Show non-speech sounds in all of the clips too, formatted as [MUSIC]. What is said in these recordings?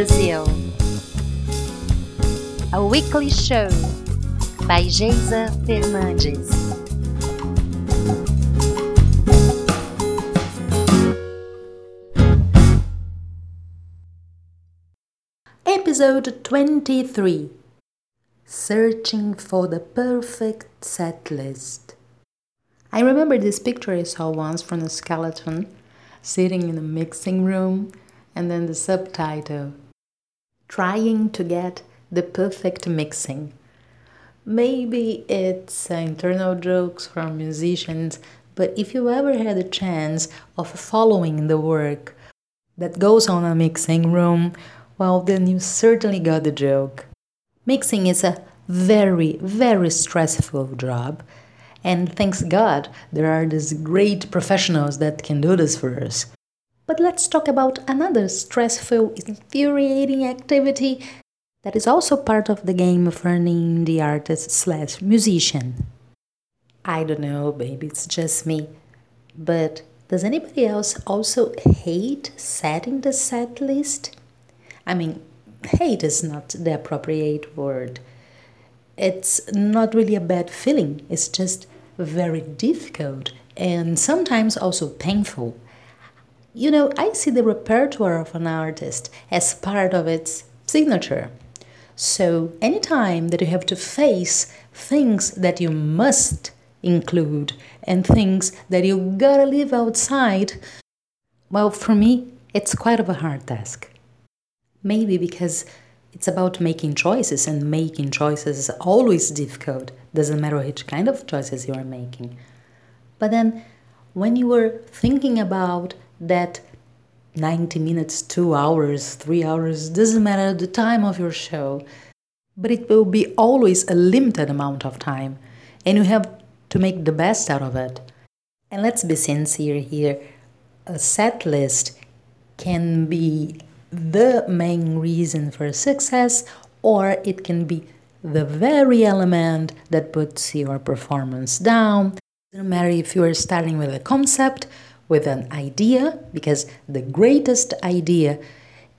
Brazil. A weekly show by Geisa Fernandes. Episode 23 Searching for the Perfect Set List. I remember this picture I saw once from a skeleton sitting in a mixing room, and then the subtitle Trying to Get the Perfect Mixing. Maybe it's uh, internal jokes from musicians, but if you ever had a chance of following the work that goes on a mixing room, well, then you certainly got the joke. Mixing is a very, very stressful job and thanks God, there are these great professionals that can do this for us. But let's talk about another stressful, infuriating activity that is also part of the game of earning the artist slash musician. I don't know, baby, it's just me. But does anybody else also hate setting the set list? I mean, hate is not the appropriate word. It's not really a bad feeling, it's just very difficult and sometimes also painful. You know, I see the repertoire of an artist as part of its signature. So, anytime that you have to face things that you must include and things that you gotta leave outside, well, for me, it's quite of a hard task. Maybe because it's about making choices, and making choices is always difficult. Doesn't matter which kind of choices you are making. But then, when you were thinking about that 90 minutes, 2 hours, 3 hours, doesn't matter the time of your show, but it will be always a limited amount of time, and you have to make the best out of it. And let's be sincere here a set list can be the main reason for success, or it can be the very element that puts your performance down. No matter if you are starting with a concept, with an idea, because the greatest idea,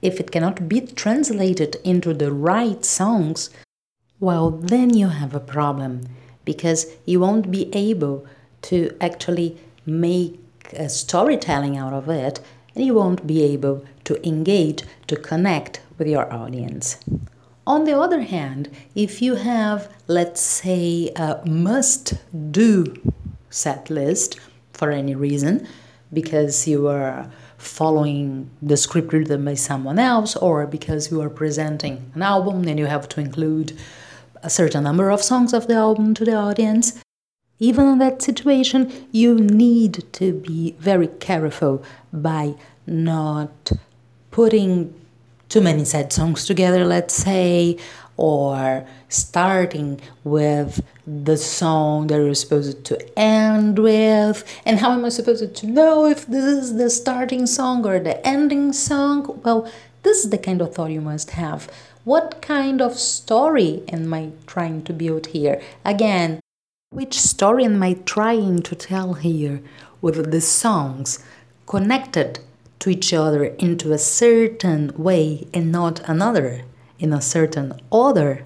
if it cannot be translated into the right songs, well, then you have a problem because you won't be able to actually make a storytelling out of it and you won't be able to engage, to connect with your audience. On the other hand, if you have, let's say, a must do set list for any reason, because you are following the script written by someone else, or because you are presenting an album and you have to include a certain number of songs of the album to the audience, even in that situation, you need to be very careful by not putting too many sad songs together, let's say, or starting with the song that you're supposed to end with. And how am I supposed to know if this is the starting song or the ending song? Well, this is the kind of thought you must have. What kind of story am I trying to build here? Again, which story am I trying to tell here with the songs connected to each other into a certain way and not another, in a certain order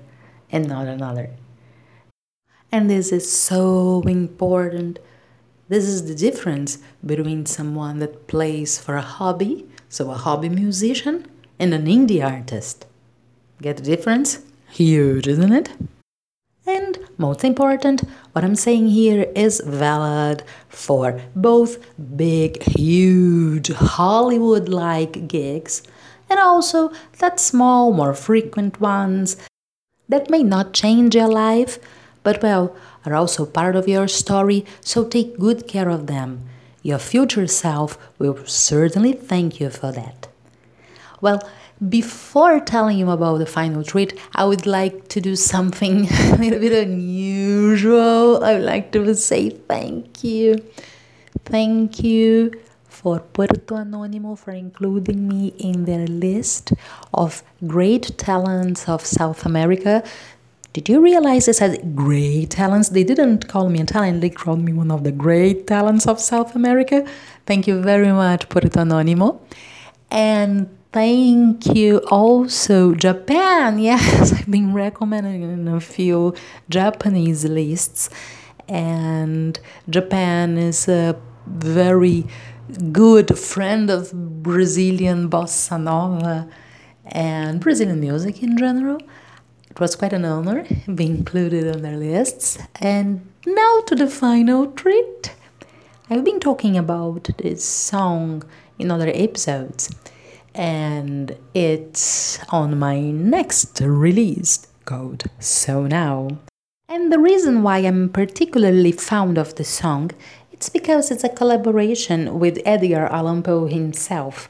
and not another? And this is so important. This is the difference between someone that plays for a hobby, so a hobby musician, and an indie artist. Get the difference? Huge, isn't it? And most important, what I'm saying here is valid for both big, huge, Hollywood like gigs and also that small, more frequent ones that may not change your life, but well, are also part of your story, so take good care of them. Your future self will certainly thank you for that. Well, before telling you about the final treat, I would like to do something [LAUGHS] a little bit unusual. I would like to say thank you. Thank you for Puerto Anónimo for including me in their list of great talents of South America. Did you realize they said great talents? They didn't call me a talent, they called me one of the great talents of South America. Thank you very much, Puerto Anónimo. And Thank you. Also, Japan. [LAUGHS] Yes, I've been recommending in a few Japanese lists, and Japan is a very good friend of Brazilian bossa nova and Brazilian music in general. It was quite an honor being included on their lists. And now to the final treat. I've been talking about this song in other episodes and it's on my next release called So Now. And the reason why I'm particularly fond of the song it's because it's a collaboration with Edgar Allan Poe himself.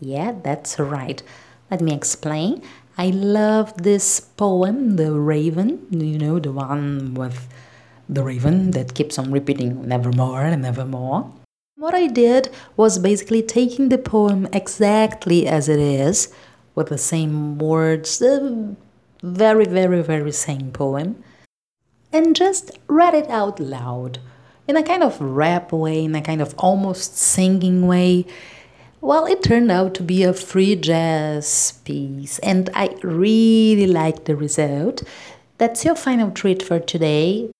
Yeah, that's right. Let me explain. I love this poem, The Raven, you know, the one with the raven that keeps on repeating nevermore and nevermore. What I did was basically taking the poem exactly as it is, with the same words, the very, very, very same poem, and just read it out loud in a kind of rap way, in a kind of almost singing way. Well, it turned out to be a free jazz piece, and I really liked the result. That's your final treat for today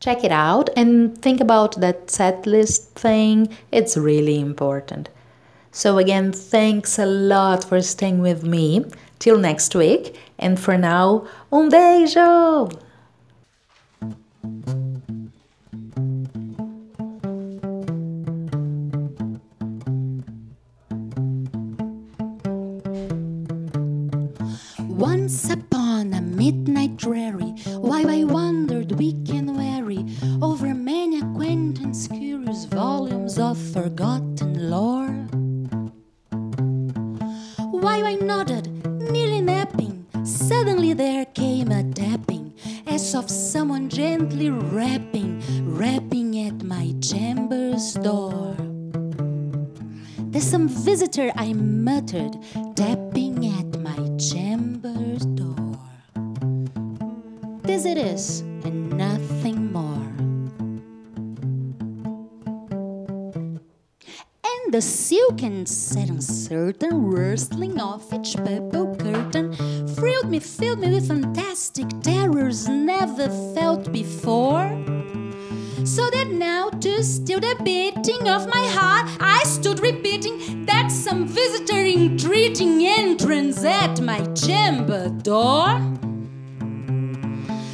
check it out and think about that set list thing. It's really important. So, again, thanks a lot for staying with me. Till next week. And for now, um beijo! Forgotten lore. While I nodded, nearly napping, suddenly there came a tapping, as of someone gently rapping, rapping at my chamber's door. There's some visitor, I muttered, tapping at my chamber's door. This it is, the silken set uncertain rustling of each purple curtain thrilled me, filled me with fantastic terrors never felt before. So that now, to still the beating of my heart, I stood repeating that some visitor entreating entrance at my chamber door.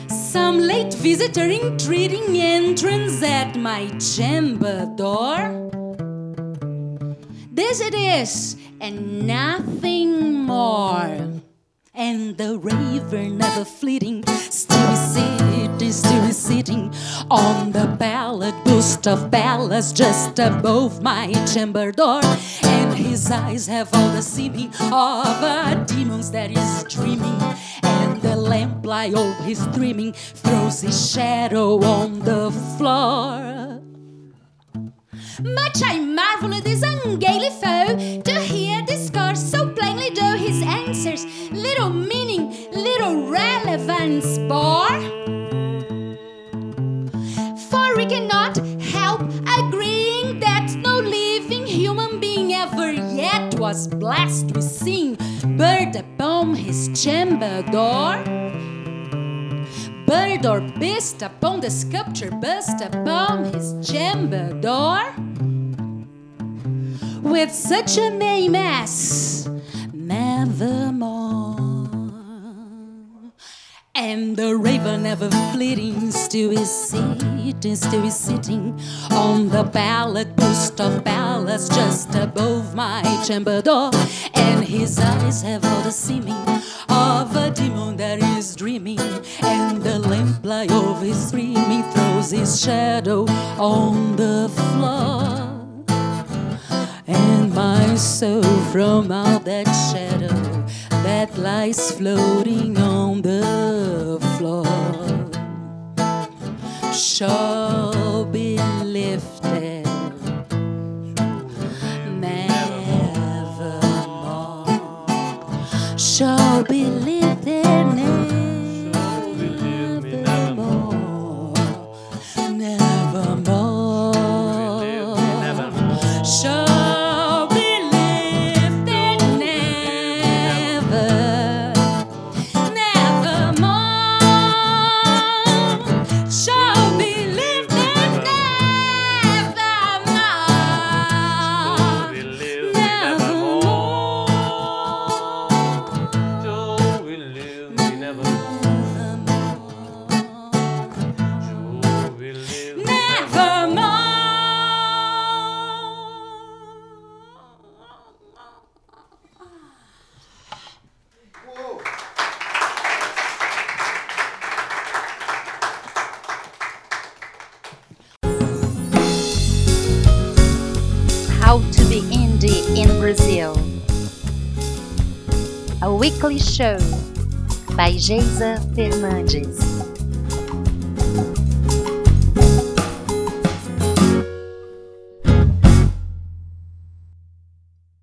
Some late visitor entreating entrance at my chamber door. This it is, and nothing more. And the raven never fleeting, still sitting, still sitting on the ballad bust of ballads just above my chamber door. And his eyes have all the seeming of a demon's that is dreaming. And the lamplight of his dreaming throws his shadow on the floor. Much I marvel at this ungainly foe to hear discourse so plainly, though his answers little meaning, little relevance bore. For we cannot help agreeing that no living human being ever yet was blessed with seeing bird upon his chamber door bird or beast upon the sculpture bust upon his chamber door with such a name as Nevermore. And the raven ever still is sitting, still is sitting on the ballad bust of Pallas just above my chamber door. And his eyes have all the seeming of a demon that is dreaming. And the lamplight of his dreaming throws his shadow on the floor. And my soul from out that shadow that lies floating on the floor shall nevermore in Brazil. A weekly show by Geisa Fernandes.